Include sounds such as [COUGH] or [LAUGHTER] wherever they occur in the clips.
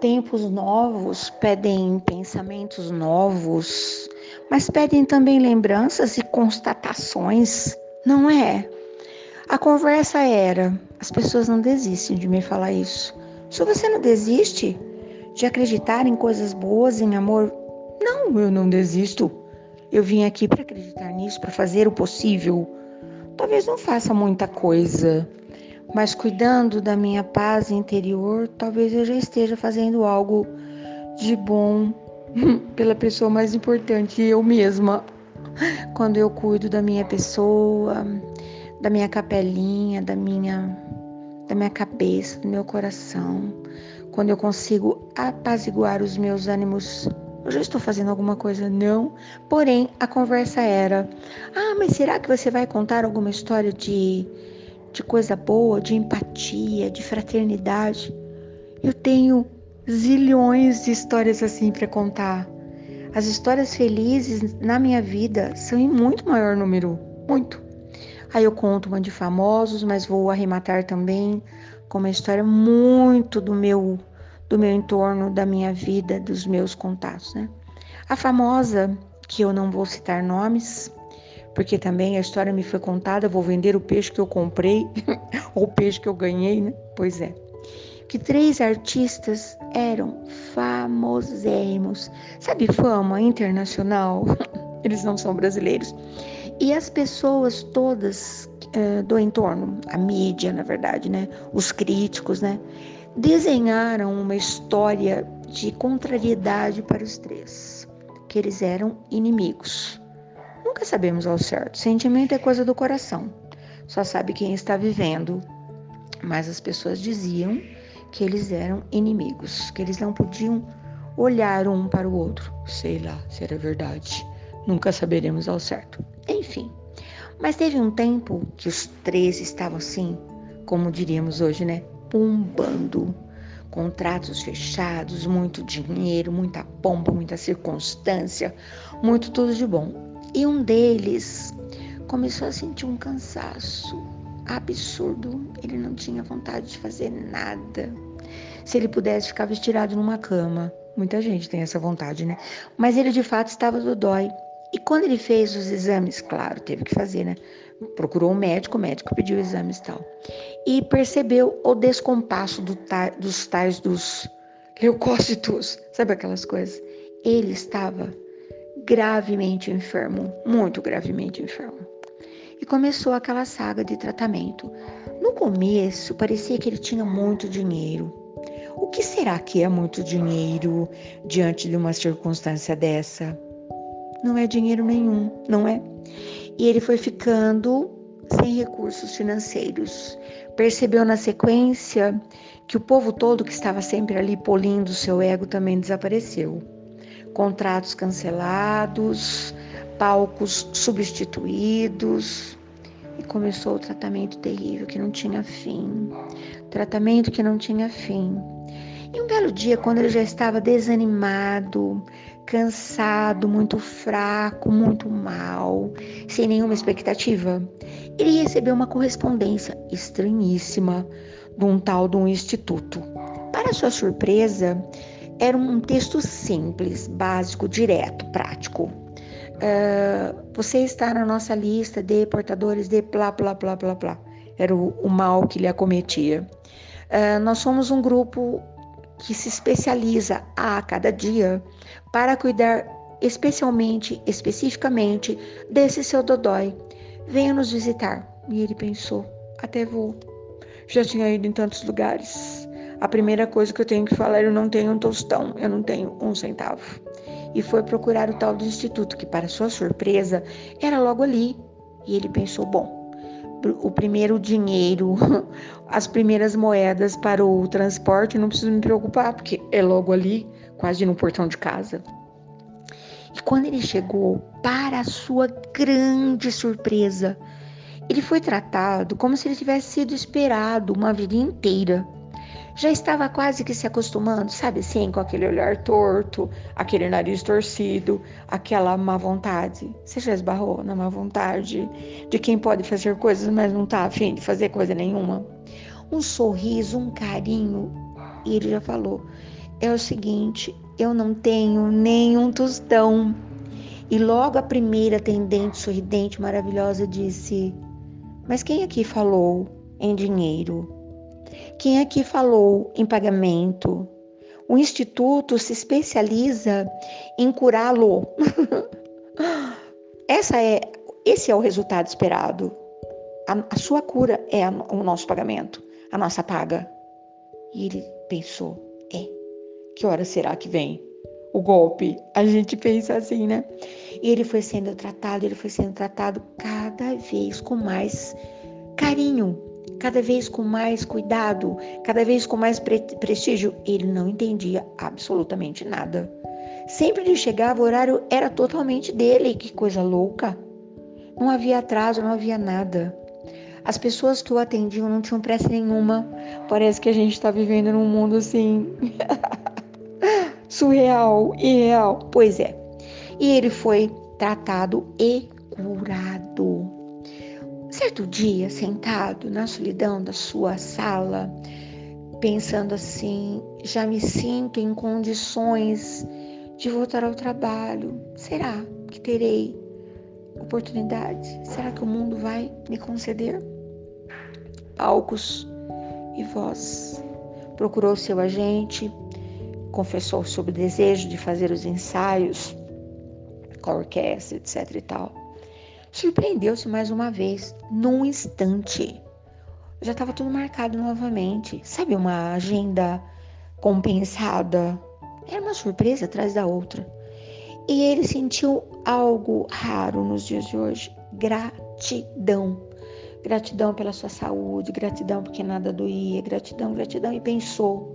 Tempos novos pedem pensamentos novos, mas pedem também lembranças e constatações, não é? A conversa era: as pessoas não desistem de me falar isso. Se você não desiste de acreditar em coisas boas, em amor, não, eu não desisto. Eu vim aqui para acreditar nisso, para fazer o possível. Talvez não faça muita coisa, mas cuidando da minha paz interior, talvez eu já esteja fazendo algo de bom [LAUGHS] pela pessoa mais importante, eu mesma. Quando eu cuido da minha pessoa, da minha capelinha, da minha da minha cabeça, do meu coração, quando eu consigo apaziguar os meus ânimos eu já estou fazendo alguma coisa? Não. Porém, a conversa era: Ah, mas será que você vai contar alguma história de de coisa boa, de empatia, de fraternidade. Eu tenho zilhões de histórias assim para contar. As histórias felizes na minha vida são em muito maior número, muito. Aí eu conto uma de famosos, mas vou arrematar também com uma história muito do meu do meu entorno, da minha vida, dos meus contatos, né? A famosa, que eu não vou citar nomes, porque também a história me foi contada, vou vender o peixe que eu comprei, [LAUGHS] ou o peixe que eu ganhei, né? Pois é. Que três artistas eram famosérrimos. Sabe, fama internacional? [LAUGHS] Eles não são brasileiros. E as pessoas todas uh, do entorno, a mídia, na verdade, né? Os críticos, né? Desenharam uma história de contrariedade para os três, que eles eram inimigos. Nunca sabemos ao certo. Sentimento é coisa do coração. Só sabe quem está vivendo. Mas as pessoas diziam que eles eram inimigos, que eles não podiam olhar um para o outro. Sei lá se era verdade. Nunca saberemos ao certo. Enfim. Mas teve um tempo que os três estavam assim, como diríamos hoje, né? Pumbando. Contratos fechados, muito dinheiro, muita pompa, muita circunstância, muito tudo de bom. E um deles começou a sentir um cansaço absurdo. Ele não tinha vontade de fazer nada. Se ele pudesse, ficava estirado numa cama. Muita gente tem essa vontade, né? Mas ele de fato estava do dói. E quando ele fez os exames, claro, teve que fazer, né? Procurou um médico, o médico pediu exames e tal. E percebeu o descompasso do dos tais dos leucócitos, sabe aquelas coisas? Ele estava gravemente enfermo, muito gravemente enfermo. E começou aquela saga de tratamento. No começo, parecia que ele tinha muito dinheiro. O que será que é muito dinheiro diante de uma circunstância dessa? Não é dinheiro nenhum, não é? E ele foi ficando sem recursos financeiros. Percebeu na sequência que o povo todo que estava sempre ali polindo seu ego também desapareceu contratos cancelados, palcos substituídos. E começou o tratamento terrível que não tinha fim. Tratamento que não tinha fim. E um belo dia, quando ele já estava desanimado, cansado, muito fraco, muito mal, sem nenhuma expectativa, ele recebeu uma correspondência estranhíssima de um tal de um instituto. Para sua surpresa, era um texto simples, básico, direto, prático. Uh, você está na nossa lista de portadores de blá, blá, blá, blá, blá. Era o, o mal que lhe acometia. Uh, nós somos um grupo que se especializa a cada dia para cuidar especialmente, especificamente desse seu dodói. Venha nos visitar. E ele pensou: até vou. Já tinha ido em tantos lugares a primeira coisa que eu tenho que falar, eu não tenho um tostão, eu não tenho um centavo. E foi procurar o tal do instituto, que para sua surpresa era logo ali. E ele pensou: bom, o primeiro dinheiro, [LAUGHS] as primeiras moedas para o transporte, não preciso me preocupar, porque é logo ali, quase no portão de casa. E quando ele chegou, para sua grande surpresa, ele foi tratado como se ele tivesse sido esperado uma vida inteira já estava quase que se acostumando, sabe assim, com aquele olhar torto, aquele nariz torcido, aquela má vontade. Você já esbarrou na má vontade de quem pode fazer coisas, mas não está afim de fazer coisa nenhuma? Um sorriso, um carinho. E ele já falou: é o seguinte: eu não tenho nenhum tostão. E logo a primeira atendente sorridente, maravilhosa, disse: Mas quem aqui falou em dinheiro? Quem aqui falou em pagamento? O instituto se especializa em curá-lo. [LAUGHS] Essa é, esse é o resultado esperado. A, a sua cura é a, o nosso pagamento, a nossa paga. E ele pensou: é, que hora será que vem o golpe? A gente pensa assim, né? E ele foi sendo tratado, ele foi sendo tratado cada vez com mais carinho, cada vez com mais cuidado, cada vez com mais pre prestígio. Ele não entendia absolutamente nada. Sempre que chegava, o horário era totalmente dele. Que coisa louca! Não havia atraso, não havia nada. As pessoas que o atendiam não tinham pressa nenhuma. Parece que a gente está vivendo num mundo assim. [LAUGHS] surreal, irreal. Pois é. E ele foi tratado e curado. Certo dia, sentado na solidão da sua sala, pensando assim: já me sinto em condições de voltar ao trabalho. Será que terei oportunidade? Será que o mundo vai me conceder? Palcos e voz. Procurou seu agente, confessou sobre o desejo de fazer os ensaios com a orquestra, etc e tal. Surpreendeu-se mais uma vez, num instante. Já estava tudo marcado novamente. Sabe, uma agenda compensada? Era uma surpresa atrás da outra. E ele sentiu algo raro nos dias de hoje: gratidão. Gratidão pela sua saúde, gratidão porque nada doía, gratidão, gratidão. E pensou: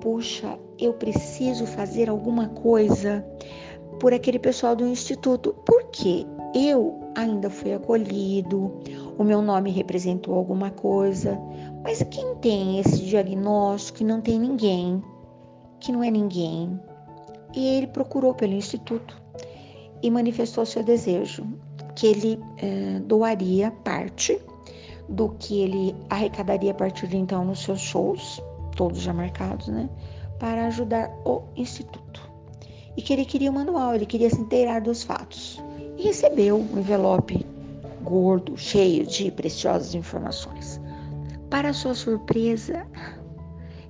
puxa, eu preciso fazer alguma coisa por aquele pessoal do instituto, porque eu ainda fui acolhido, o meu nome representou alguma coisa, mas quem tem esse diagnóstico que não tem ninguém, que não é ninguém? E ele procurou pelo instituto e manifestou seu desejo que ele eh, doaria parte do que ele arrecadaria a partir de então nos seus shows, todos já marcados, né, para ajudar o instituto. E que ele queria o manual, ele queria se inteirar dos fatos. Recebeu um envelope gordo, cheio de preciosas informações. Para sua surpresa,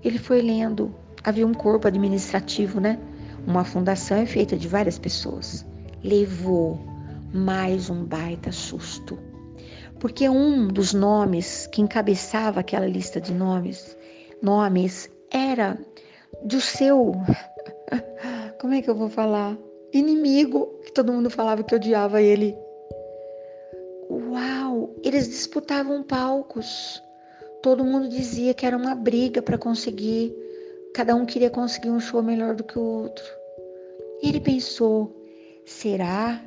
ele foi lendo. Havia um corpo administrativo, né? Uma fundação é feita de várias pessoas. Levou mais um baita susto. Porque um dos nomes que encabeçava aquela lista de nomes, nomes era do seu [LAUGHS] como é que eu vou falar? Inimigo, que todo mundo falava que odiava ele. Uau, eles disputavam palcos. Todo mundo dizia que era uma briga para conseguir. Cada um queria conseguir um show melhor do que o outro. E ele pensou: será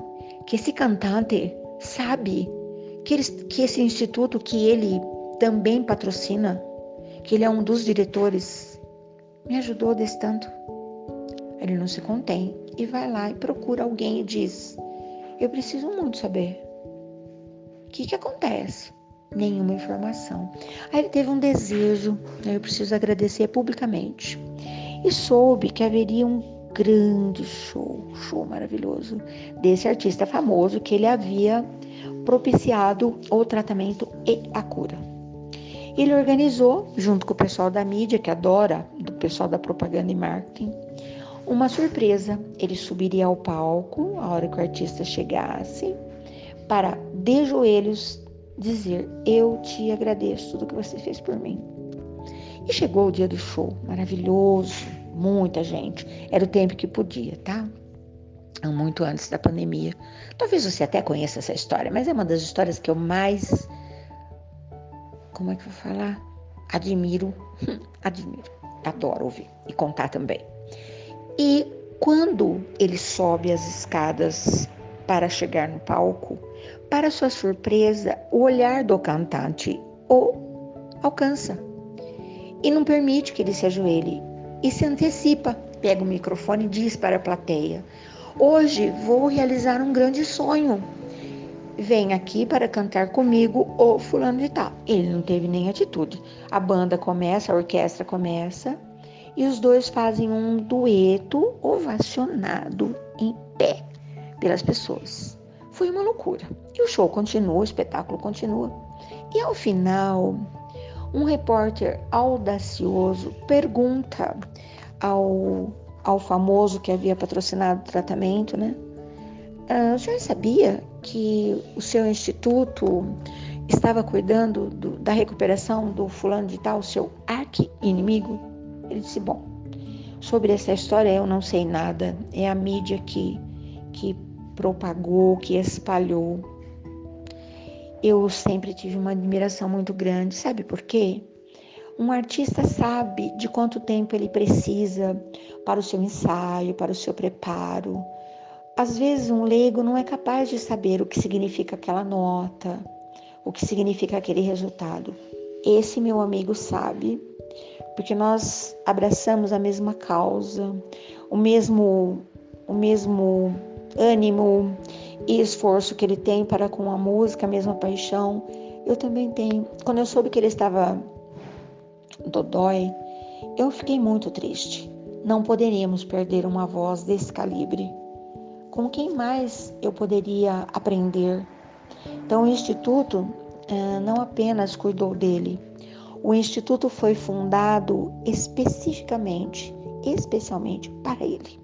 que esse cantante sabe que, que esse instituto que ele também patrocina, que ele é um dos diretores, me ajudou desse tanto? Ele não se contém e vai lá e procura alguém e diz: Eu preciso muito saber. O que, que acontece? Nenhuma informação. Aí ele teve um desejo, né? eu preciso agradecer publicamente. E soube que haveria um grande show, show maravilhoso, desse artista famoso que ele havia propiciado o tratamento e a cura. Ele organizou, junto com o pessoal da mídia, que adora, do pessoal da propaganda e marketing, uma surpresa. Ele subiria ao palco a hora que o artista chegasse para, de joelhos, dizer: Eu te agradeço tudo que você fez por mim. E chegou o dia do show, maravilhoso, muita gente. Era o tempo que podia, tá? Muito antes da pandemia. Talvez você até conheça essa história, mas é uma das histórias que eu mais. Como é que eu vou falar? Admiro, [LAUGHS] admiro, adoro ouvir e contar também. E quando ele sobe as escadas para chegar no palco, para sua surpresa, o olhar do cantante o alcança e não permite que ele se ajoelhe e se antecipa, pega o microfone e diz para a plateia: Hoje vou realizar um grande sonho. Vem aqui para cantar comigo o fulano de tal. Ele não teve nem atitude. A banda começa, a orquestra começa e os dois fazem um dueto ovacionado em pé pelas pessoas. Foi uma loucura. E o show continua, o espetáculo continua. E ao final, um repórter audacioso pergunta ao, ao famoso que havia patrocinado o tratamento, né? Ah, o senhor sabia que o seu instituto estava cuidando do, da recuperação do fulano de tal, seu arqui-inimigo? Ele disse, bom, sobre essa história eu não sei nada, é a mídia que, que propagou, que espalhou. Eu sempre tive uma admiração muito grande, sabe por quê? Um artista sabe de quanto tempo ele precisa para o seu ensaio, para o seu preparo. Às vezes, um leigo não é capaz de saber o que significa aquela nota, o que significa aquele resultado. Esse meu amigo sabe, porque nós abraçamos a mesma causa, o mesmo, o mesmo ânimo e esforço que ele tem para com a música, a mesma paixão, eu também tenho. Quando eu soube que ele estava dodói, eu fiquei muito triste. Não poderíamos perder uma voz desse calibre. Com quem mais eu poderia aprender? Então, o Instituto eh, não apenas cuidou dele, o Instituto foi fundado especificamente, especialmente para ele.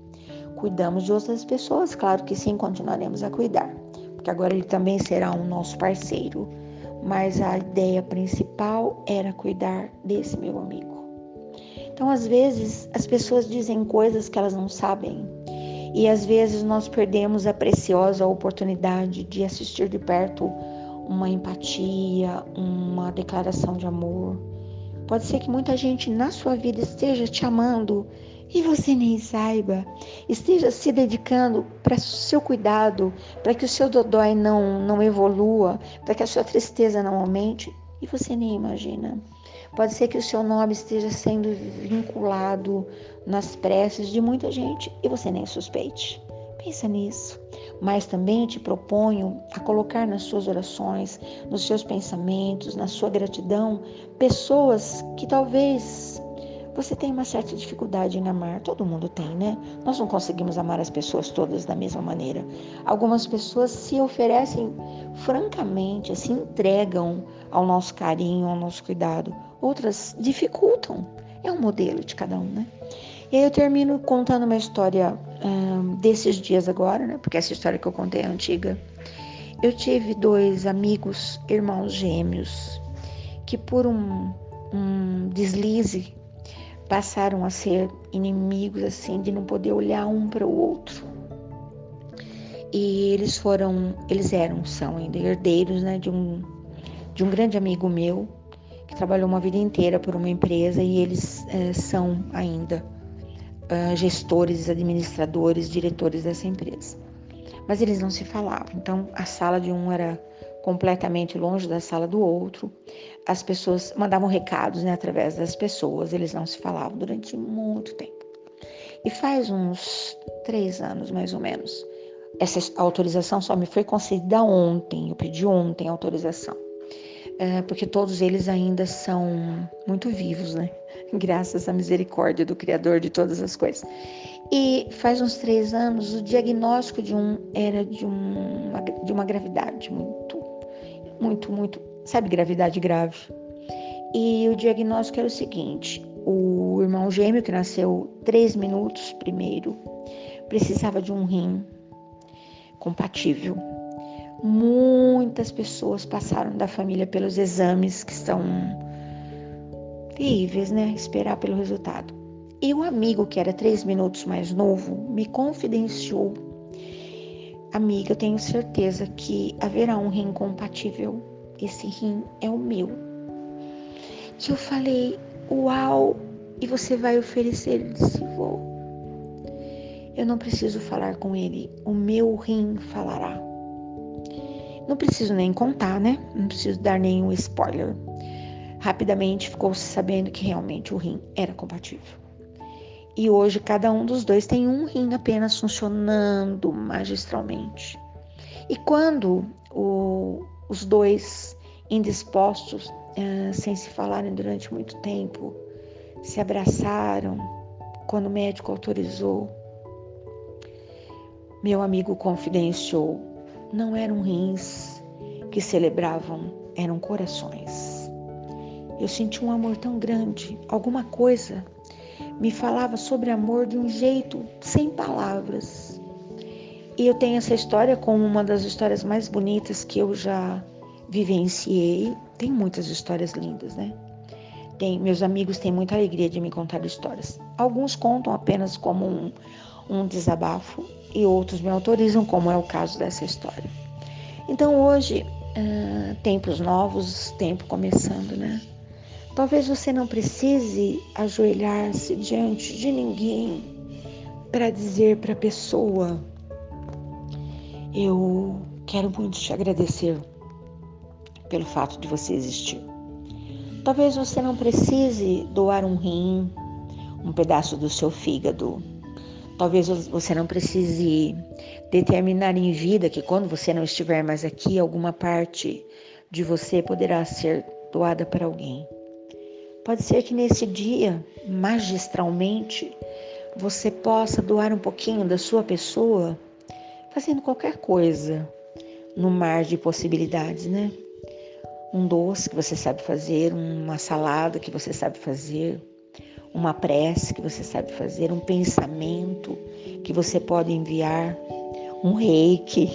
Cuidamos de outras pessoas, claro que sim, continuaremos a cuidar, porque agora ele também será um nosso parceiro. Mas a ideia principal era cuidar desse meu amigo. Então, às vezes, as pessoas dizem coisas que elas não sabem. E às vezes nós perdemos a preciosa oportunidade de assistir de perto uma empatia, uma declaração de amor. Pode ser que muita gente na sua vida esteja te amando e você nem saiba, esteja se dedicando para o seu cuidado, para que o seu dodói não, não evolua, para que a sua tristeza não aumente e você nem imagina. Pode ser que o seu nome esteja sendo vinculado nas preces de muita gente e você nem suspeite. Pensa nisso. Mas também te proponho a colocar nas suas orações, nos seus pensamentos, na sua gratidão, pessoas que talvez você tenha uma certa dificuldade em amar. Todo mundo tem, né? Nós não conseguimos amar as pessoas todas da mesma maneira. Algumas pessoas se oferecem francamente, se entregam ao nosso carinho, ao nosso cuidado. Outras dificultam. É um modelo de cada um, né? E aí eu termino contando uma história um, desses dias agora, né? Porque essa história que eu contei é antiga. Eu tive dois amigos, irmãos gêmeos, que por um, um deslize passaram a ser inimigos, assim, de não poder olhar um para o outro. E eles foram, eles eram, são ainda herdeiros, né, de um, de um grande amigo meu, que trabalhou uma vida inteira por uma empresa e eles é, são ainda uh, gestores, administradores, diretores dessa empresa. Mas eles não se falavam, então a sala de um era completamente longe da sala do outro. As pessoas mandavam recados né, através das pessoas, eles não se falavam durante muito tempo. E faz uns três anos, mais ou menos, essa autorização só me foi concedida ontem, eu pedi ontem autorização. É, porque todos eles ainda são muito vivos, né? [LAUGHS] Graças à misericórdia do Criador de todas as coisas. E faz uns três anos, o diagnóstico de um era de, um, de uma gravidade muito muito, muito, sabe, gravidade grave. E o diagnóstico era o seguinte: o irmão gêmeo, que nasceu três minutos primeiro, precisava de um rim compatível. Muitas pessoas passaram da família pelos exames que são terríveis, né? Esperar pelo resultado. E o amigo, que era três minutos mais novo, me confidenciou Amiga, eu tenho certeza que haverá um rim compatível. Esse rim é o meu. E eu falei, uau! E você vai oferecer? Ele disse, vou. Eu não preciso falar com ele, o meu rim falará. Não preciso nem contar, né? Não preciso dar nenhum spoiler. Rapidamente ficou se sabendo que realmente o rim era compatível. E hoje cada um dos dois tem um rim apenas funcionando magistralmente. E quando o, os dois indispostos, uh, sem se falarem durante muito tempo, se abraçaram quando o médico autorizou, meu amigo confidenciou, não eram rins que celebravam, eram corações. Eu senti um amor tão grande, alguma coisa me falava sobre amor de um jeito sem palavras. E eu tenho essa história como uma das histórias mais bonitas que eu já vivenciei. Tem muitas histórias lindas, né? Tem, meus amigos têm muita alegria de me contar histórias. Alguns contam apenas como um, um desabafo e outros me autorizam, como é o caso dessa história. Então hoje, uh, tempos novos, tempo começando, né? Talvez você não precise ajoelhar-se diante de ninguém para dizer para a pessoa: Eu quero muito te agradecer pelo fato de você existir. Talvez você não precise doar um rim, um pedaço do seu fígado. Talvez você não precise determinar em vida que quando você não estiver mais aqui, alguma parte de você poderá ser doada para alguém. Pode ser que nesse dia, magistralmente, você possa doar um pouquinho da sua pessoa fazendo qualquer coisa no mar de possibilidades, né? Um doce que você sabe fazer, uma salada que você sabe fazer, uma prece que você sabe fazer, um pensamento que você pode enviar, um reiki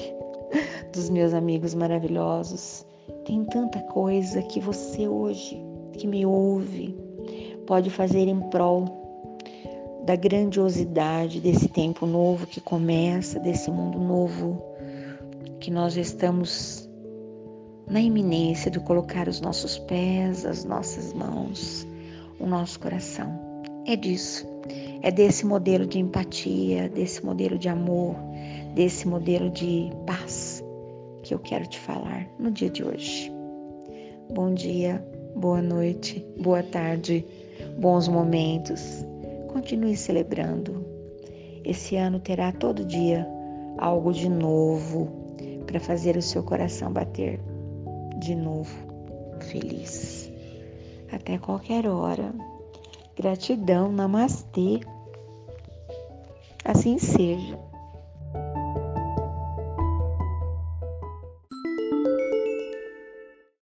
[LAUGHS] dos meus amigos maravilhosos. Tem tanta coisa que você hoje que me ouve pode fazer em prol da grandiosidade desse tempo novo que começa, desse mundo novo que nós estamos na iminência de colocar os nossos pés, as nossas mãos, o nosso coração. É disso. É desse modelo de empatia, desse modelo de amor, desse modelo de paz que eu quero te falar no dia de hoje. Bom dia, boa noite, boa tarde, bons momentos. Continue celebrando. Esse ano terá todo dia algo de novo para fazer o seu coração bater de novo feliz. Até qualquer hora. Gratidão, namastê. Assim seja.